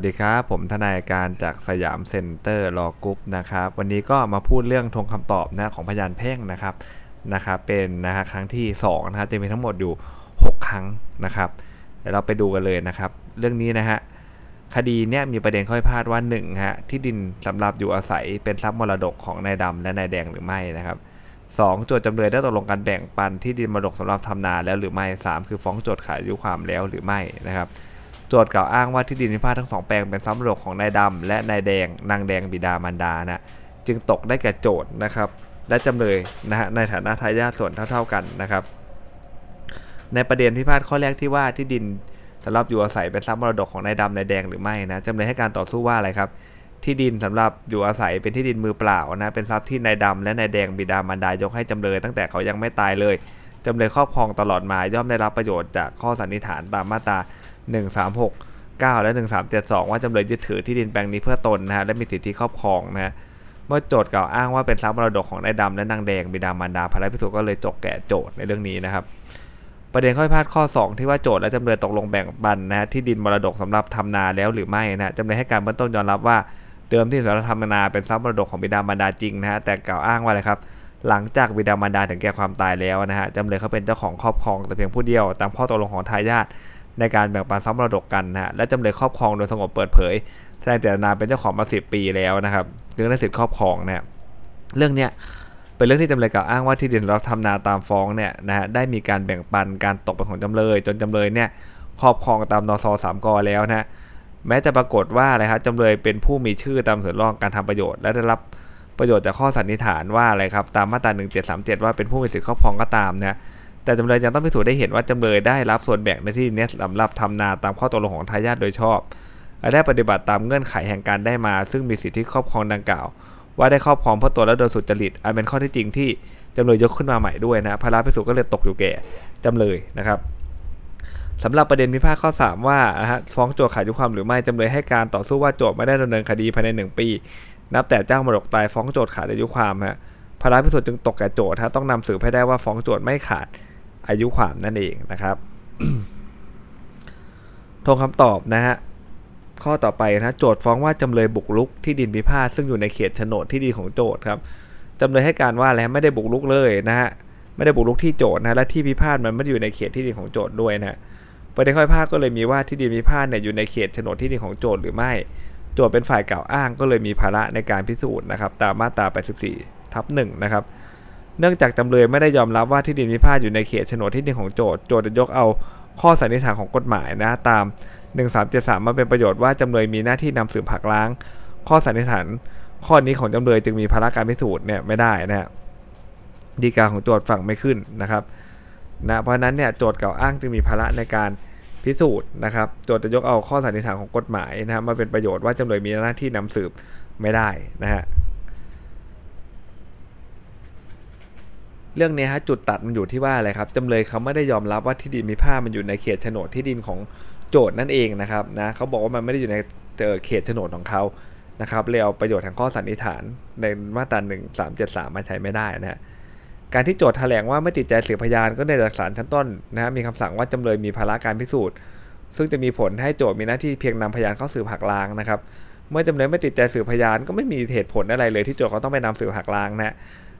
สวัสดีครับ ผมทนายการจาก Siam Center Law Group นะครับ วันนี้ก็มาพูดเรื่องธงคำตอบนะของพยานแพ่งนะครับนะครับ เป็นนะฮะครั้งที่2นะครับจะมีทั้งหมดอยู่ 6 ครั้งนะครับเดี๋ยวเราไปดูกันเลยนะครับ เรื่องนี้นะฮะคดีเนี้ยมีประเด็นข้อพิพาทว่า1ฮะที่ดินสำหรับอยู่อาศัยเป็นทรัพย์มรดกของนายดำและนายแดงหรือไม่นะครับสองโจทก์จำเลยได้ตกลงกันแบ่งปันที่ดินมรดกสำหรับทำนาแล้วหรือไม่ 3 คือฟ้องโจทก์ขาดอายุความแล้วหรือไม่นะครับ โจทย์กล่าวอ้างว่าที่ดินพิพาททั้งสองแปลงเป็นทรัพย์มรดกของนายดำและนายแดงนางแดงบิดามารดานะจึงตกได้แก่โจทย์นะครับ และจำเลยนะฮะในฐานะทายาทส่วนเท่า ๆกันนะครับ ในประเด็นพิพาทข้อแรกที่ว่าที่ดินสำหรับอยู่อาศัยเป็นทรัพย์มรดกของนายดำนายแดงหรือไม่นะจำเลยให้การต่อสู้ว่าอะไรครับ ที่ดินสำหรับอยู่อาศัยเป็นที่ดินมือเปล่านะเป็นทรัพย์ที่นายดำและนายแดงบิดามารดายกให้จำเลยตั้งแต่เขายังไม่ตายเลย จำเลยครอบครองตลอดมาย่อมได้รับประโยชน์จากข้อสันนิษฐานตามมาตรา 136 9 และ 1372 ว่าจำเลยยึดถือที่ดินแปลงนี้เพื่อตนนะฮะและมีสิทธิครอบครองนะฮะเมื่อโจทย์กล่าวอ้างว่าเป็นทรัพย์มรดกของนายดำและนางแดงบิดามารดาภรรยพิสุก็เลยจกแก่โจทย์ในเรื่องนี้นะครับประเด็นข้อพิพาทข้อ 2 ที่ว่าโจทย์และจำเลยตกลงแบ่งปันนะที่ดินมรดกสำหรับทำนาแล้วหรือไม่นะจำเลยให้การเบื้องต้นยอมรับว่าเดิมที่สำหรับทำนาเป็นทรัพย์มรดกของบิดามารดาจริงนะฮะแต่กล่าวอ้างว่าอะไรครับ หลังจากบิดามารดาถึงแก่ความตายแล้วนะฮะจำเลยเขาเป็นเจ้าของครอบครองแต่เพียงผู้เดียว ตามข้อตกลงของทายาทในการแบ่งปันทรัพย์มรดกกันนะฮะและจำเลยครอบครองโดยสงบเปิดเผยแสดงเจตนาเป็นเจ้าของมาสิปีแล้วนะครับจึงได้สิทธิครอบครองเนี่ยเรื่องเนี้ยเป็นเรื่องที่จำเลยกล่าวอ้างว่าที่ดินเราทำนาตามฟ้องเนี่ยนะฮะได้มีการแบ่งปันการตกเป็นของจำเลย จนจำเลยเนี่ยครอบครองตามนซสามกอแล้วนะแม้จะปรากฏว่าอะไรครับจำเลยเป็นผู้มีชื่อตามส่วนร่องการทำประโยชน์ และได้รับ ประโยชน์จากข้อสันนิษฐานว่าอะไรครับตามมาตรา1737 ว่าเป็นผู้มีสิทธิครอบครองก็ตามนะแต่จำเลยยังต้องพิสูจน์ได้เห็นว่าจำเลยได้รับส่วนแบ่งในที่นี้สำหรับทำนาตามข้อตกลงของทายาทโดยชอบและได้ปฏิบัติตามเงื่อนไขแห่งการได้มา ซึ่งมีสิทธิครอบครองดังกล่าว ว่าได้ครอบครองเพื่อตัวและโดยสุจริตอันเป็นข้อที่จริงที่จำเลยยกขึ้นมาใหม่ด้วยนะพระราพิสุก็เลยตกอยู่แก่จำเลยนะครับสำหรับประเด็นพิพาทข้อ 3 ว่าฟ้องโจทก์ขาดอายุความหรือไม่จำเลยให้การต่อสู้ว่าโจทก์ไม่ได้ดำเนินคดีภายใน 1 ปี นับแต่เจ้ามรดกตายฟ้องโจทก์ขาดอายุความฮะพระราพิสุจึงตกแก่โจทย์ต้องนำสืบให้ได้ว่าฟ้องโจทก์ไม่ขาดอายุความนั่นเองนะครับทงคำตอบนะฮะข้อต่อไปนะโจทย์ฟ้องว่าจำเลยบุกรุกที่ดินพิพาทซึ่งอยู่ในเขตโฉนดที่ดินของโจทย์ครับจำเลยให้การว่าอะไรไม่ได้บุกรุกเลยนะฮะไม่ได้บุกรุกที่โจทย์นะและที่พิพาทมันไม่ได้อยู่ในเขตที่ดินของโจทย์ด้วยนะประเด็นข้อพิพาทก็เลยมีว่าที่ดินพิพาทเนี่ยอยู่ในเขตโฉนดที่ดินของโจทย์หรือไม่ โจทย์เป็นฝ่ายกล่าวอ้างก็เลยมีภาระในการพิสูจน์นะครับตามมาตรา 84 ทับ1นะครับเนื่องจากจำเลยไม่ได้ยอมรับว่าที่ดินพิพาทอยู่ในเขตโฉนดที่ดินของโจทย์โจทย์จะยกเอาข้อสันนิษฐานของกฎหมายนะตาม 1373 มาเป็นประโยชน์ว่าจำเลยมีหน้าที่นำสืบผักล้าง ข้อสันนิษฐานข้อนี้ของจำเลยจึงมีภาระการพิสูจน์เนี่ยไม่ได้นะฮะดีกาของโจทย์ฝั่งไม่ขึ้นนะครับนะเพราะนั้นเนี่ยโจทย์กล่าวอ้างจึงมีภาระในการ พิสูจน์นะครับโจทย์จะยกเอาข้อสันนิษฐานของกฎหมายนะมาเป็นประโยชน์ว่าจำเลยมีหน้าที่นำสืบไม่ได้นะฮะเรื่องนี้ฮะจุดตัดมันอยู่ที่ว่าอะไรครับจำเลยเขาไม่ได้ยอมรับว่าที่ดินมีผ้ามันอยู่ในเขตโฉนดที่ดินของโจทย์นั่นเองนะครับนะเขาบอกว่ามันไม่ได้อยู่ในเขตโฉนดของเขานะครับเลยเอาประโยชน์ทางข้อสันนิษฐานในมาตราหนึ่งสามเจ็ดสามมาใช้ไม่ได้นะฮะ การที่โจทย์แถลงว่าไม่ติดใจสืบพยานก็ในจากศาลชั้นต้นนะมีคำสั่งว่าจำเลยมีภาระการพิสูจน์ ซึ่งจะมีผลให้โจทย์มีหน้าที่เพียงนำพยานเข้าสืบหักล้างนะครับ เมื่อจำเลยไม่ติดใจสืบพยานก็ไม่มีเหตุผลอะไรเลยที่โจทย์เขาต้องไปนำสืบหักล้างนะ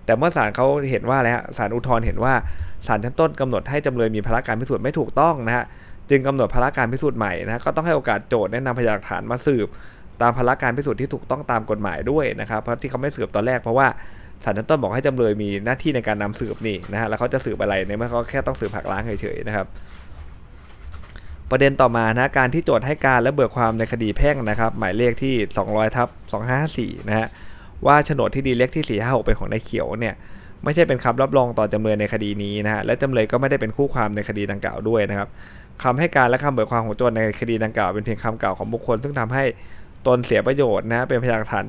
แต่เมื่อศาลเขาเห็นว่าแล้วศาลอุทธรณ์เห็นว่าศาลชั้นต้นกำหนดให้จำเลยมีภาระการพิสูจน์ไม่ถูกต้องนะฮะจึงกำหนดภาระการพิสูจน์ใหม่นะก็ต้องให้โอกาสโจทย์แนะนำพยานหลักฐานมาสืบ ตามภาระการพิสูจน์ที่ถูกต้องตามกฎหมายด้วยนะครับเพราะที่เขาไม่สืบตอนแรกเพราะว่า ศาลชั้นต้นบอกให้จำเลยมีหน้าที่ในการนำสืบนี่นะฮะแล้วเขาจะสืบอะไรในเมื่อเขาแค่ต้องสืบผักล้างเฉยๆนะครับ ประเด็นต่อมานะการที่โจทย์ให้การและเบิกความในคดีแพ่งนะครับ หมายเลขที่ 200ทับ254นะฮะว่าโฉนดที่ดีเลขที่ 456 เป็นของนายเขียวเนี่ยไม่ใช่เป็นคำรับรองต่อจำเลยในคดีนี้นะฮะและจำเลยก็ไม่ได้เป็นคู่ความในคดีดังกล่าวด้วยนะครับคำให้การและคำเบิกความของโจทย์ในคดีดังกล่าวเป็นเพียงคำกล่าวของบุคคล ซึ่งทำให้ตนเสียประโยชน์นะเป็นพยานหลักฐาน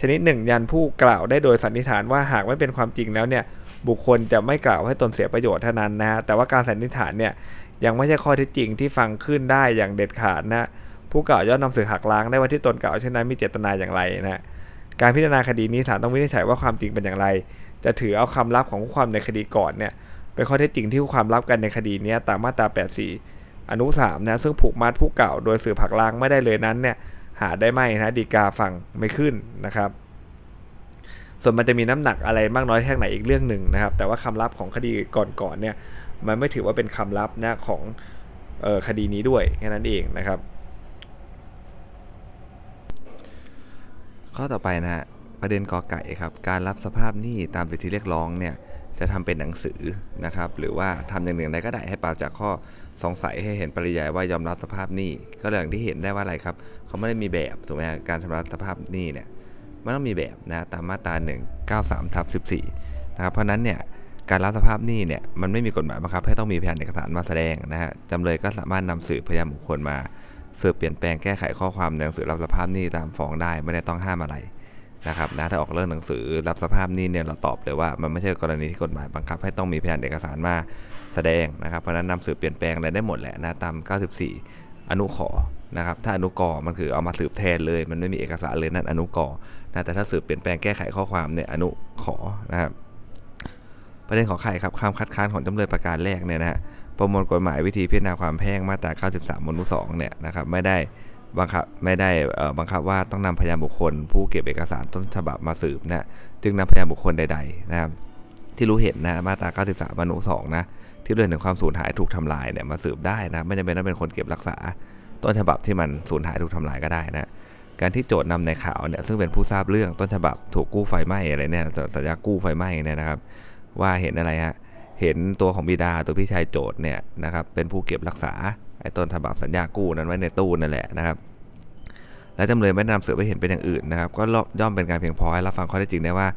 ชนิดหนึ่งยันผู้กล่าวได้โดยสันนิษฐานว่าหากไม่เป็นความจริงแล้วเนี่ยบุคคลจะไม่กล่าวให้ตนเสียประโยชน์เท่านั้นนะแต่ว่าการสันนิษฐานเนี่ยยังไม่ใช่ข้อเท็จจริงที่ฟังขึ้นได้อย่างเด็ดขาดนะผู้กล่าวย่อมนำสือหักล้างได้ว่าที่ตนกล่าวเช่นนั้นมีเจตนาอย่างไรนะการพิจารณาคดีนี้ศาลต้องวินิจฉัยว่าความจริงเป็นอย่างไร จะถือเอาคำลับของผู้ความในคดีก่อนเนี่ยเป็นข้อเท็จจริงที่ผู้ความลับกันในคดีนี้ตามมาตรา 84 อนุ3นะซึ่งผูกมัดผู้กล่าวโดยสื่อผักล้างไม่ได้เลยนั้นเนี่ย หาได้ไม่นะดีกาฟังไม่ขึ้นนะครับ ส่วนมันจะมีน้ำหนักอะไรมากน้อยแค่ไหนอีกเรื่องหนึ่งนะครับ แต่ว่าคำลับของคดีก่อนๆเนี่ยมันไม่ถือว่าเป็นคำลับนะของออคดีนี้ด้วยแค่นั้นเองนะครับ ข้อต่อไปนะฮะประเด็นกอไก่ครับ การรับสภาพหนี้ตามสิทธิเรียกร้องเนี่ย จะทำเป็นหนังสือนะครับหรือว่าทำอย่างหนึ่งใดก็ได้ให้ปราศจากข้อสงสัยให้เห็นปริยายว่ายอมรับสภาพหนี้ก็อย่างที่เห็นได้ว่าอะไรครับ เขาไม่ได้มีแบบถูกไหมการชำระสภาพหนี้เนี่ยมันต้องมีแบบนะตามมาตรา193ทับ14นะครับเพราะนั้นเนี่ยการรับสภาพหนี้เนี่ยมันไม่มีกฎหมายบังคับให้ต้องมีพยานเอกสารมาแสดงนะฮะจำเลยก็สามารถนำสืบพยานบุคคลมาสืบเปลี่ยนแปลงแก้ไขข้อความในหนังสือรับสภาพหนี้ตามฟ้องได้ไม่ได้ต้องห้ามอะไร นะครับนะถ้าออกเรื่องหนังสือรับสภาพนี้เนี่ยเราตอบเลยว่ามันไม่ใช่กรณีที่กฎหมายบังคับ ให้ต้องมีพยานเอกสารมาแสดงนะครับเพราะนั้นนำสืบเปลี่ยนแปลงอะไรได้หมดแหละนะตาม 94 อนุขอนะครับถ้าอนุกรมันคือเอามาสืบแทนเลย มันไม่มีเอกสารเลยนั่นอนุกรนะแต่ถ้าสืบเปลี่ยนแปลงแก้ไขข้อความเนี่ยอนุขอนะครับประเด็นของใครครับคำคัดค้านของจำเลยประการแรกเนี่ยนะฮะประมวลกฎหมายวิธีพิจารณาความแพ่งมาตรา 93มนุ2เนี่ยนะครับไม่ได้ บังคับไม่ได้บังคับว่าต้องนำพยานบุคคล ผู้เก็บเอกสารต้นฉบับมาสืบนะจึงนำพยานบุคคลใดๆนะครับที่รู้เห็นนะมาตรา 93มนุ2นะที่เรื่องถึงความสูญหายถูกทำลายเนี่ยมาสืบได้นะไม่จำเป็นต้องเป็นคนเก็บรักษา ต้นฉบับที่มันสูญหายถูกทำลายก็ได้นะการที่โจทย์นำในข่าวเนี่ยซึ่งเป็นผู้ทราบเรื่องต้นฉบับถูกกู้ไฟไหม้อะไรเนี่ยสัญญากู้ไฟไหม้เนี่ยนะครับ ว่าเห็นอะไรฮะเห็นตัวของบิดาตัวพี่ชายโจทย์เนี่ยนะครับเป็นผู้เก็บรักษา ไอ้ต้นฉบับสัญญากู้นั้นไว้ในตู้นั่นแหละนะครับ และจำเลยไม่นำสืบไปเห็นเป็นอย่างอื่นนะครับ ก็ย่อมเป็นการเพียงพอให้รับฟังข้อเท็จจริงได้ว่า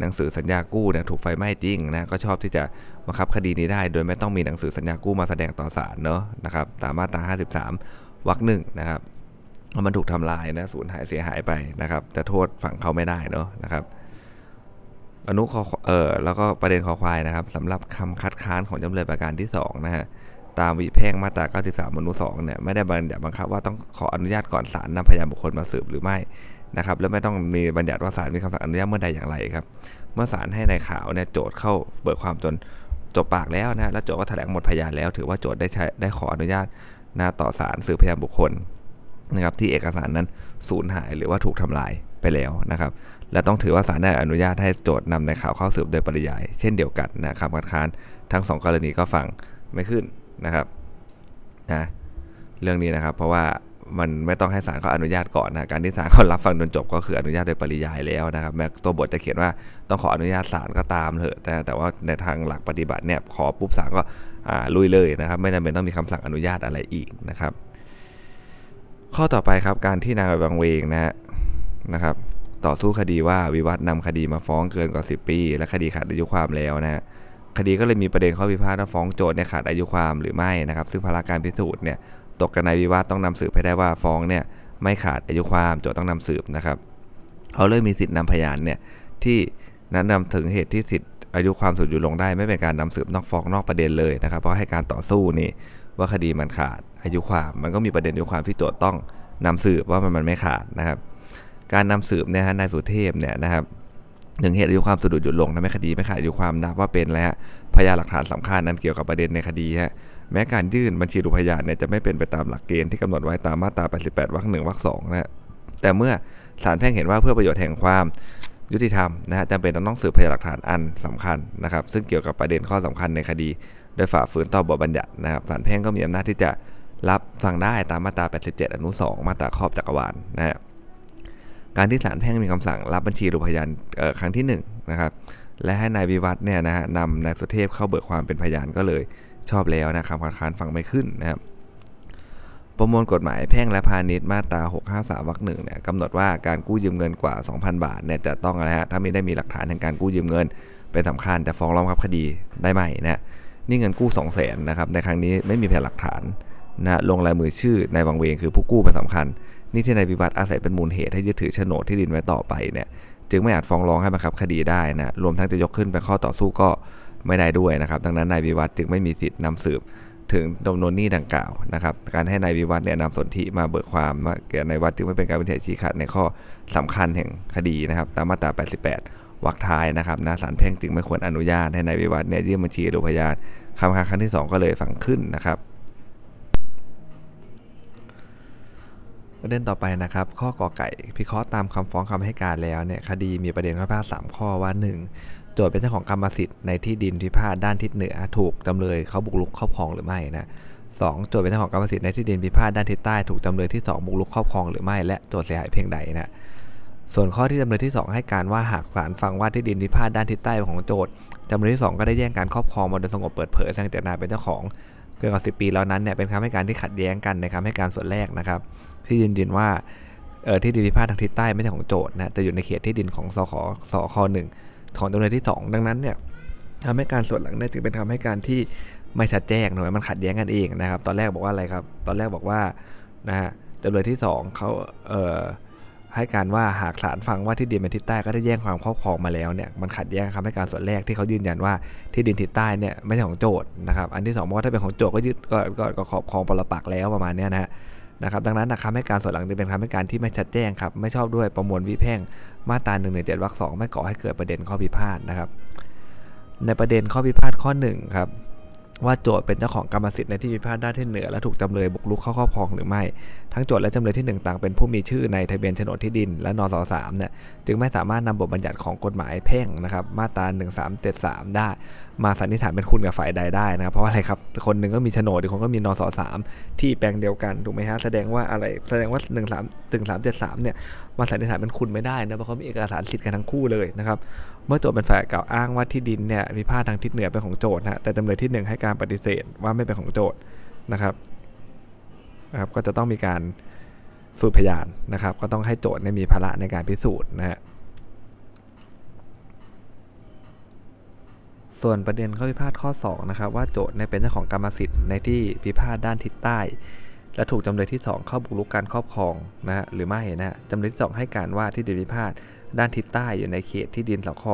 หนังสือสัญญากู้เนี่ยถูกไฟไหม้จริงนะก็ชอบที่จะบังคับคดีนี้ได้ โดยไม่ต้องมีหนังสือสัญญากู้มาแสดงต่อศาลเนาะนะครับตามมาตรา 53 วรรคหนึ่งนะครับมันถูกทำลายนะสูญหายเสียหายไปนะครับจะโทษฝั่งเขาไม่ได้เนาะนะครับอนุคอเออแล้วก็ประเด็นคอควายนะครับสำหรับคำคัดค้านของจำเลยประการที่2นะฮะ ตามวิแพ่งมาตรา 93 มนุ2เนี่ยไม่ได้บัญญัติบังคับว่าต้องขออนุญาตก่อนศาลนำพยานบุคคลมาสืบหรือไม่นะครับแล้วไม่ต้องมีบัญญัติว่าศาลมีคำสั่งอนุญาตเมื่อใดอย่างไรครับ เมื่อศาลให้ในข่าวเนี่ยโจทย์เข้าเบิกความจนจบปากแล้วนะแล้วโจทย์ก็แถลงหมดพยานแล้ว ถือว่าโจทย์ได้ใช้ได้ขออนุญาตนะต่อศาลสืบพยานบุคคลนะครับที่เอกสารนั้นสูญหายหรือว่าถูกทำลายไปแล้วนะครับ และต้องถือว่าศาลได้อนุญาตให้โจทย์นำในข่าวเข้าสืบโดยปริยาย เช่นเดียวกันนะครับคัดค้านทั้ง 2 กรณีก็ฟังไม่ขึ้น นะครับนะเรื่องนี้นะครับ เพราะว่ามันไม่ต้องให้ศาลเขาอนุญาตก่อนนะการที่ศาลเขารับฟังจนจบก็คืออนุญาตโดยปริยายแล้วนะครับแม้ตัวบทจะเขียนว่าต้องขออนุญาตศาลก็ตามเถอะแต่แต่ว่าในทางหลักปฏิบัติเนี่ยขอปุ๊บศาลก็ลุยเลยนะครับ ไม่จำเป็นต้องมีคำสั่งอนุญาตอะไรอีกนะครับ ข้อต่อไปครับการที่นางบางเวงนะฮะนะครับ ต่อสู้คดีว่าวิวัฒนำคดีมาฟ้องเกินกว่า 10 ปี และคดีขาดอายุความแล้วนะฮะ คดีก็เลยมีประเด็นข้อพิพาทว่าฟ้องโจทย์เนี่ยขาดอายุความหรือไม่นะครับ ซึ่งภาระการพิสูจน์เนี่ยตกกันในวิวาทต้องนำสืบให้ได้ว่าฟ้องเนี่ยไม่ขาดอายุความโจทย์ต้องนำสืบนะครับเขาเลยมีสิทธิ์นำพยานเนี่ยที่นั้นนำถึงเหตุที่สิทธิ์อายุความสุดอยู่ลงได้ไม่เป็นการนำสืบนอกฟ้องนอกประเด็นเลยนะครับ เพราะให้การต่อสู้นี่ว่าคดีมันขาดอายุความ มันก็มีประเด็นอายุความที่โจทย์ต้องนำสืบว่ามันมันไม่ขาดนะครับ การนำสืบเนี่ยฮะนายสุเทพเนี่ยนะครับ ถึงเหตุอายุความสุดหยุดลงทำให้คดีไม่ขาดอายุความนับว่าเป็นแล้วพยานหลักฐานสำคัญนั้นเกี่ยวกับประเด็นในคดีฮะแม้การยื่นบัญชีรูพยานเนี่ยจะไม่เป็นไปตามหลักเกณฑ์ที่กำหนดไว้ตามมาตรา 88 วรรคหนึ่งวรรคสองนะฮะแต่เมื่อศาลแพ่งเห็นว่าเพื่อประโยชน์แห่งความยุติธรรมนะฮะจำเป็นต้องสืบพยานหลักฐานอันสำคัญนะครับ ซึ่งเกี่ยวกับประเด็นข้อสำคัญในคดี โดยฝ่าฝืนต่อบทบัญญัตินะครับศาลแพ่งก็มีอำนาจที่จะรับฟังได้ตามมาตรา 87 อนุ 2 มาตราครอบจักรวาลนะฮะ การที่ศาลแพ่งมีคำสั่งรับบัญชีรูพยานครั้งที่1นนะครับและให้นายวิวัฒน์เนี่ยนะฮะนำนายสุเทพเข้าเบิกความเป็นพยานก็เลยชอบแล้วนะคำคัดค้านฟังไม่ขึ้นนะครับประมวลกฎหมายแพ่งและพาณิชย์มาตรา 653วรรคหนึ่งเนี่ยกำหนดว่าการกู้ยืมเงินกว่า 2,000 บาทเนี่ยจะต้องนะฮะถ้าไม่ได้มีหลักฐานแห่งการกู้ยืมเงิน เป็นสำคัญจะฟ้องร้องครับคดีได้ไหมนะนี่เงินกู้ 2 0 0 0 0นนะครับในครั้งนี้ไม่มีพยานหลักฐานนะลงลายมือชื่อนายวังเวงคือผู้กู้เป็นสำคัญ นี่ที่นายวิวัฒน์อาศัยเป็นมูลเหตุให้ยึดถือโฉนดที่ดินไว้ต่อไปเนี่ยจึงไม่อาจฟ้องร้องให้บังคับคดีได้นะรวมทั้งจะยกขึ้นเป็นข้อต่อสู้ก็ไม่ได้ด้วยนะครับ ดังนั้นนายวิวัฒน์จึงไม่มีสิทธิ์นำสืบถึงจำนวนหนี้ดังกล่าวนะครับการให้นายวิวัฒน์เนี่ยนำสนธิมาเบิกความว่าแก่นายวัฒน์จึงไม่เป็นการวินิจฉัยชี้ขาดในข้อสำคัญแห่งคดีนะครับ ตามมาตรา 88วรรคท้ายนะครับนาสารแพ่งจึงไม่ควรอนุญาตให้นายวิวัฒน์เนี่ยยื่นบัญชีหรือพยานคำครั้งที่ 2 ก็เลยฟังขึ้นนะครับ ประเด็นต่อไปนะครับ ข้อกอไก่พิเคราะห์ตามคำฟ้องคำให้การแล้วเนี่ยคดีมีประเด็นข้อพิพาทสามข้อว่า 1. โจทย์เป็นเจ้าของกรรมสิทธิ์ในที่ดินพิพาทด้านทิศเหนือถูกจำเลยเขาบุกรุกครอบครองหรือไม่นะสองโจทย์เป็นเจ้าของกรรมสิทธิ์ในที่ดินพิพาทด้านทิศใต้ถูกจำเลยที่ 2 บุกรุกครอบครองหรือไม่และโจทย์เสียหายเพียงใดนะส่วนข้อที่จำเลยที่ 2 ให้การว่าหากศาลฟังว่าที่ดินพิพาทด้านทิศใต้ของโจทย์จำเลยที่ 2 ก็ได้แย่งการครอบครองมาโดยสงบเปิดเผยแสดงเจตนาเป็นเจ้าของเกินกว่าสิปีแล้วนั้นเนี่ยเป็นคำให้การที่ขัดแย้งกันในคำให้การส่วนแรกนะครับ ที่ยืนยันว่าเออที่ดินพิพาททางทิศใต้ไม่ใช่ของโจทย์นะแต่อยู่ในเขตที่ดินของสคสคหนึ่งของจำเลยที่ 2 ดังนั้นเนี่ยทำให้การส่วนหลังเนี่ยจึงเป็นคำให้การที่ไม่ชัดแจ้งหน่อยมันขัดแย้งกันเองนะครับ ตอนแรกบอกว่าอะไรครับ ตอนแรกบอกว่านะฮะจำเลยที่ 2เขาเอ่อให้การว่าหากศาลฟังว่าที่ดินเป็นทิศใต้ก็ได้แย่งความครอบครองมาแล้วเนี่ยมันขัดแย้งคำให้การส่วนแรกที่เขายืนยันว่าที่ดินทิศใต้เนี่ยไม่ใช่ของโจทย์นะครับอันที่2บอกว่าถ้าเป็นของโจทย์ก็ยึดก็ก็ก็ครอบครองปรปักแล้วประมาณเนี้ยนะฮะ นะครับดังนั้นคำให้การส่วนหลังจะเป็นคำให้การที่ไม่ชัดแจ้งครับไม่ชอบด้วยประมวลวิแพ่งมาตรา1นึวรรคสองไม่ก่อให้เกิดประเด็นข้อพิพาทนะครับ ในประเด็นข้อพิพาทข้อ1ครับว่าโจทย์เป็นเจ้าของกรรมสิทธิ์ในที่พิพาทด้านที่เหนือและถูกจำเลยบุกรุกเข้าครอบครองหรือไม่ ทั้งโจทย์และจำเลยที่ 1 ต่างเป็นผู้มีชื่อในทะเบียนโฉนดที่ดินและนสสามเนี่ยจึงไม่สามารถนำบทบัญญัติของกฎหมายแพ่งนะครับมาตรา 1373 ได้มาสันนิษฐานเป็นคุณกับฝ่ายใดได้นะครับเพราะว่าอะไรครับคนหนึ่งก็มีโฉนดอีกคนก็มีนสสามที่แปลงเดียวกันถูกไหมฮะแสดงว่าอะไรแสดงว่า1 3 1 3 7 3เจ็ดสามเนี่ยมาสันนิษฐานเป็นคุณไม่ได้นะเพราะเขามีเอกสารสิทธิ์กันทั้งคู่เลยนะครับเมื่อโจทย์เป็นฝ่ายกล่าวอ้างว่าที่ดินเนี่ยพิพาททางทิศเหนือเป็นของโจทย์นะแต่จำเลยที่ 1 ให้การปฏิเสธว่าไม่เป็นของโจทย์นะครับนะครับก็จะต้องมีการสูตรพยานนะครับ ก็ต้องให้โจทย์มีภาระในการพิสูจน์นะฮะ ส่วนประเด็นข้อพิพาทข้อ 2 นะครับ ว่าโจทย์เป็นเจ้าของกรรมสิทธิ์ในที่พิพาทด้านทิศใต้ และถูกจำเลยที่ 2 เข้าบุกรุกการครอบครองนะฮะหรือไม่นะฮะจำเลยที่ 2 ให้การว่าที่ดินพิพาทด้านทิศใต้อยู่ในเขตที่ดินสค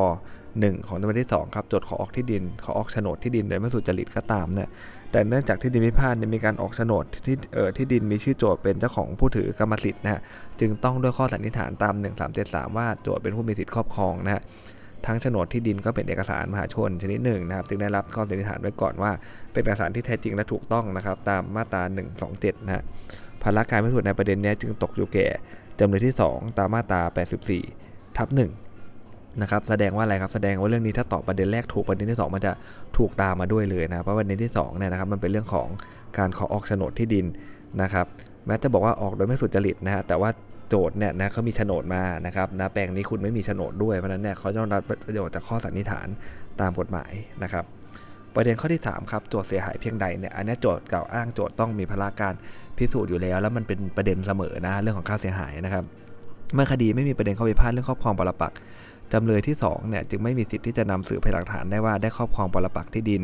หนึ่งของจำเลยที่ 2 ครับโจทย์ขอออกที่ดินขอออกโฉนดที่ดินโดยไม่สุจริตก็ตามเนี่ยแต่เนื่องจากที่ดินพิพาทมีการออกโฉนดที่เอ่อที่ดินมีชื่อโจทย์เป็นเจ้าของผู้ถือกรรมสิทธิ์นะฮะจึงต้องด้วยข้อสันนิษฐานตาม 1373 ว่าโจทย์เป็นผู้มีสิทธิครอบครองนะฮะ ทั้งโฉนดที่ดินก็เป็นเอกสารมหาชนชนิดหนึ่งนะครับจึงได้รับข้อสันนิษฐานไว้ก่อนว่า เป็นเอกสารที่แท้จริงและถูกต้องนะครับ ตามมาตรา 127 นะฮะภาระการพิสูจน์ในประเด็นนี้จึงตกอยู่แก่จำเลยที่ 2 ตามมาตรา 84 ทับ1นะครับแสดงว่าอะไรครับแสดงว่าเรื่องนี้ถ้าตอบประเด็นแรกถูกประเด็นที่ 2 มันจะถูกตามมาด้วยเลยนะเพราะประเด็นที่2เนี่ยนะครับมันเป็นเรื่องของการขอออกโฉนดที่ดินนะครับ แม้จะบอกว่าออกโดยไม่สุจริตนะฮะแต่ว่าโจทย์เนี่ยนะเขามีโฉนดมานะครับนะแปลงนี้คุณไม่มีโฉนดด้วยเพราะนั้นเนี่ยเขาต้องรับประโยชน์จากข้อสันนิษฐานตามกฎหมายนะครับ ประเด็นข้อที่3ครับโจทย์เสียหายเพียงใดเนี่ยอันนี้โจทย์กล่าวอ้างโจทย์ต้องมีพละการพิสูจน์อยู่แล้ว แล้วมันเป็นประเด็นเสมอนะเรื่องของค่าเสียหายนะครับ เมื่อคดีไม่มีประเด็นข้อพิพาทเรื่องครอบครองปรปักษจำเลยที่2เนี่ยจึงไม่มีสิทธิ์ที่จะนำสืบพยานหลักฐานได้ว่าได้ครอบครองปรปักษ์ที่ดิน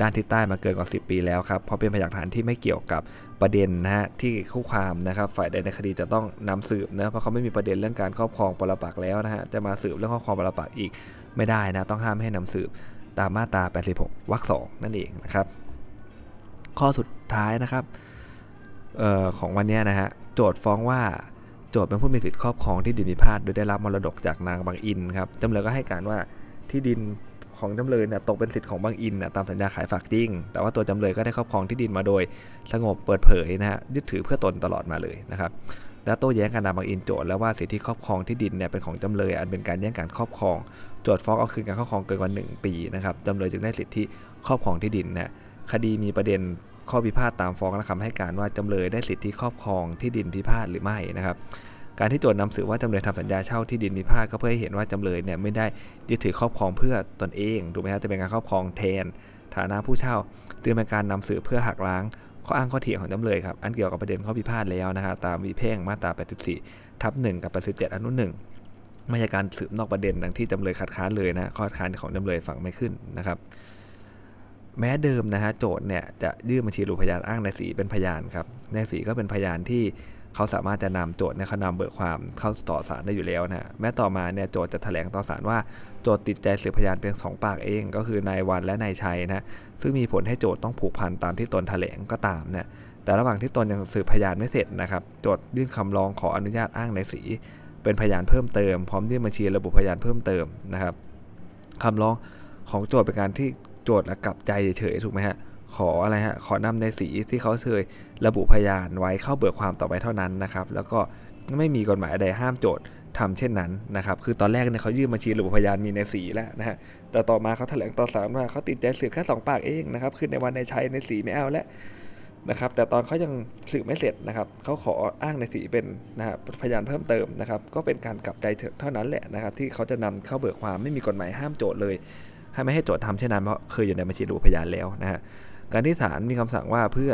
ด้านทิศใต้มาเกินกว่า 10 ปีแล้วครับ เพราะเป็นพยานฐานที่ไม่เกี่ยวกับประเด็นนะฮะที่คู่ความนะครับฝ่ายใดในคดีจะต้องนำสืบนะเพราะเขาไม่มีประเด็นเรื่องการครอบครองปรปักแล้วนะฮะจะมาสืบเรื่องครอบครองปรปักอีกไม่ได้นะต้องห้ามให้นำสืบตามมาตรา 86 วรรคสองนั่นเองนะครับ ข้อสุดท้ายนะครับออของวันนี้นะฮะโจทย์ฟ้องว่าโจทย์เป็นผู้มีสิทธิครอบครองที่ดินพิพาทโดยได้รับมรดกจากนางบางอินครับจำเลยก็ให้การว่าที่ดิน ของจำเลยเนี่ยตกเป็นสิทธิ์ของบางอินนะตามสัญญาขายฝากจริงแต่ว่าตัวจำเลยก็ได้ครอบครองที่ดินมาโดย สงบเปิดเผยนะฮะยึดถือเพื่อตนตลอดมาเลยนะครับและโต้แย้งกันนาบางอินโจทย์แล้วว่าสิทธิครอบครองที่ดินเนี่ยเป็นของจำเลย อันเป็นการแย่งการครอบครอง โจทย์ฟ้องเอาคืนการครอบครองเกินกว่า1ปีนะครับจำเลยจึงได้สิทธิครอบครองที่ดินนะคดีมีประเด็นข้อพิพาทตามฟ้องและคำให้การว่าจำเลยได้สิทธิครอบครองที่ดินพิพาทหรือไม่นะครับ การที่โจทย์นำสือว่าจำเลยทำสัญญาเช่าที่ดินมีพาทก็เพื่อให้เห็นว่าจำเลยเนี่ยไม่ได้ยึดถือครอบครองเพื่อตนเองถูกไหมครับจะเป็นการครอบครองแทน ฐานะผู้เช่าจึงเป็นการนำสือเพื่อหักล้างข้ออ้างข้อเถียงของจำเลยครับอันเกี่ยวกับประเด็นข้อพิพาทแล้วนะครับตามวีเพ่งมาตรา 84 ทับ1กับ 87 อนุ1ไม่ใช่การสืบนอกประเด็นดังที่จำเลยคัดค้านเลยนะข้อคัดค้านของจำเลยฝังไม่ขึ้นนะครับแม้เดิมนะฮะโจทย์เนี่ยจะยื่นบัญชีหลุพยานอ้างในสีเป็นพยานครับในสีก็เป็นพยานที่ เขาสามารถจะนำโจทย์ในเขานำเบิกความเข้าต่อศาลได้อยู่แล้วนะแม้ต่อมาเนี่ยโจทย์จะแถลงต่อศาลว่าโจทย์ติดใจสืบพยานเพียงสองปากเอง ก็คือนายวันและนายชัยนะซึ่งมีผลให้โจทย์ต้องผูกพันตามที่ตนแถลงก็ตามเนะแต่ระหว่างที่ตนยังสืบพยานไม่เสร็จนะครับโจทย์ยื่นคำร้องขออนุญาตอ้างในสีเป็นพยานเพิ่มเติมพร้อมยื่นบัญชีระบุพยานเพิ่มเติมนะครับคำร้องของโจทย์เป็นการที่โจทย์กลับใจเฉยถูกไหมฮะ ขออะไรฮะขอนำในสีที่เขาเคยระบุพยานไว้เข้าเบิกความต่อไปเท่านั้นนะครับ แล้วก็ไม่มีกฎหมายใดห้ามโจทย์ทำเช่นนั้นนะครับ คือตอนแรกเนี่ยเขายื่นบัญชีระบุพยานมีในสีแล้วนะฮะ แต่ต่อมาเขาแถลงต่อศาลว่าเขาติดใจสืบแค่สองปากเองนะครับ คือในวันในชัยในสีไม่เอาแล้วนะครับ แต่ตอนเขายังสืบไม่เสร็จนะครับ เขาขออ้างในสีเป็นนะฮะพยานเพิ่มเติมนะครับ ก็เป็นการกลับใจเท่านั้นแหละนะครับ ที่เขาจะนำเข้าเบิกความไม่มีกฎหมายห้ามโจทย์เลย ให้ไม่ให้โจทย์ทำเช่นนั้นเพราะเคยอยู่ในบัญชีระบุพยานแล้วนะฮะ การที่ศาลมีคำสั่งว่าเพื่อ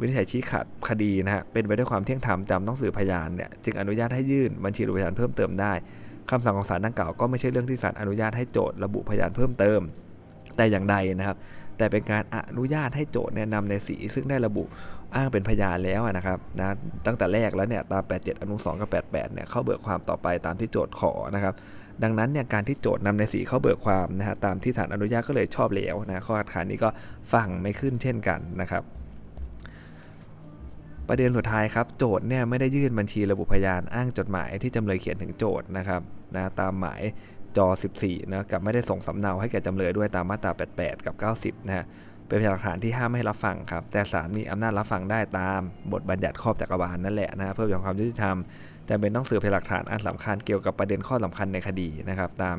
วินิจฉัยชี้ขาดคดีนะฮะเป็นไปด้วยความเที่ยงธรรมจำต้องสืบพยานเนี่ยจึงอนุญาตให้ยื่นบัญชีระบุพยานเพิ่มเติมได้คำสั่งของศาลดังกล่าวก็ไม่ใช่เรื่องที่ศาลอนุญาตให้โจทย์ระบุพยานเพิ่มเติม แต่อย่างใดนะครับ แต่เป็นการอนุญาตให้โจทย์เนี่ยนำในสีซึ่งได้ระบุอ้างเป็นพยานแล้วนะครับนะตั้งแต่แรกแล้วเนี่ยตาม 87 อนุ 2 กับ 88 เนี่ยเข้าเบิกความต่อไปตามที่โจทย์ขอนะครับ ดังนั้นเนี่ยการที่โจทย์นำในสีเข้าเบิกความนะฮะตามที่ศาลอนุญาตก็เลยชอบแล้วนะข้อคัดค้านนี้ก็ฟังไม่ขึ้นเช่นกันนะครับประเด็นสุดท้ายครับโจทย์เนี่ยไม่ได้ยื่นบัญชีระบุพยานอ้างจดหมายที่จำเลยเขียนถึงโจทย์นะครับนะตามหมายจอ 14นะกับไม่ได้ส่งสำเนาให้แก่จำเลยด้วยตามมาตรา 88 กับ 90นะฮะเป็นพยานหลักฐานที่ห้ามไม่ให้รับฟังครับแต่ศาลมีอำนาจรับฟังได้ตามบทบัญญัติครอบจักรวาลนั่นแหละนะเพื่อความยุติธรรม จำเป็นต้องสืบพยานหลักฐานอันสำคัญเกี่ยวกับประเด็นข้อสำคัญในคดีนะครับ ตาม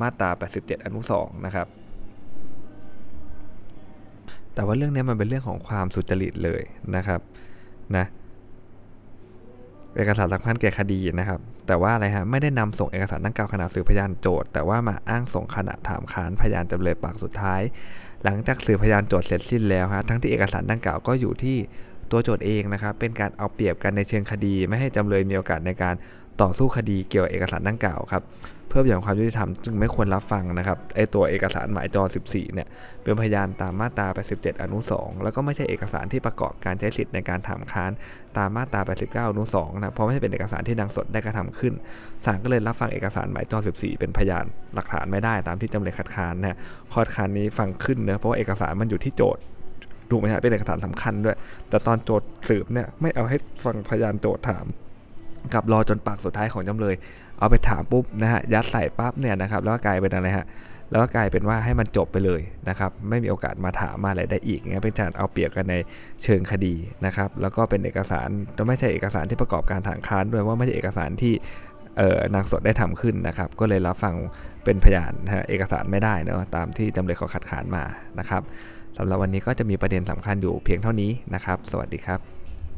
มาตรา 87 อนุ 2 นะครับ แต่ว่าเรื่องนี้มันเป็นเรื่องของความสุจริตเลยนะครับนะเอกสารสำคัญแก่คดีนะครับ แต่ว่าอะไรฮะไม่ได้นำส่งเอกสารดังกล่าวขณะสืบพยานโจทย์แต่ว่ามาอ้างส่งขณะถามค้านพยานจำเลยปากสุดท้าย หลังจากสืบพยานโจทย์เสร็จสิ้นแล้วฮะทั้งที่เอกสารดังกล่าวก็อยู่ที่ ตัวโจทย์เองนะครับเป็นการเอาเปรียบกันในเชิงคดี ไม่ให้จำเลยมีโอกาสในการต่อสู้คดีเกี่ยวกับเอกสารดังกล่าวครับเพื่ออย่างความยุติธรรมจึงไม่ควรรับฟังนะครับไอตัวเอกสารหมายจอ 14 เนี่ยเป็นพยานตามมาตรา 87 อนุ 2 แล้วก็ไม่ใช่เอกสารที่ประกอบการใช้สิทธิ์ในการถามค้านตามมาตรา 89 อนุ 2 นะเพราะไม่ใช่เป็นเอกสารที่ดังสดได้กระทำขึ้นศาลก็เลยรับฟังเอกสารหมายจอ 14 เป็นพยานหลักฐานไม่ได้ตามที่จำเลยคัดค้านนะข้อคัดค้านนี้ฟังขึ้นเนะเพราะว่าเอกสารมันอยู่ที่โจทย์ ถูกไหมฮะเป็นเอกสารสำคัญด้วย แต่ตอนโจทย์สืบเนี่ยไม่เอาให้ฟังพยานโจทย์ถามกับรอจนปากสุดท้ายของจำเลย เอาไปถามปุ๊บนะฮะยัดใส่ปั๊บเนี่ยนะครับแล้วก็กลายเป็นอะไรฮะแล้วก็กลายเป็นว่าให้มันจบไปเลยนะครับไม่มีโอกาสมาถามมาอะไรได้อีกงเงี้ยเป็นการเอาเปรียบกันในเชิงคดีนะครับแล้วก็เป็นเอกสารไม่ใช่เอกสารที่ประกอบการทางค้านด้วยว่าไม่ใช่เอกสารที่เออนางสดได้ทำขึ้นนะครับก็เลยรับฟังเป็นพยานนะเอกสารไม่ได้นะตามที่จำเลยเขาคัดค้านมานะครับ สำหรับวันนี้ก็จะมีประเด็นสำคัญอยู่เพียงเท่านี้นะครับ สวัสดีครับ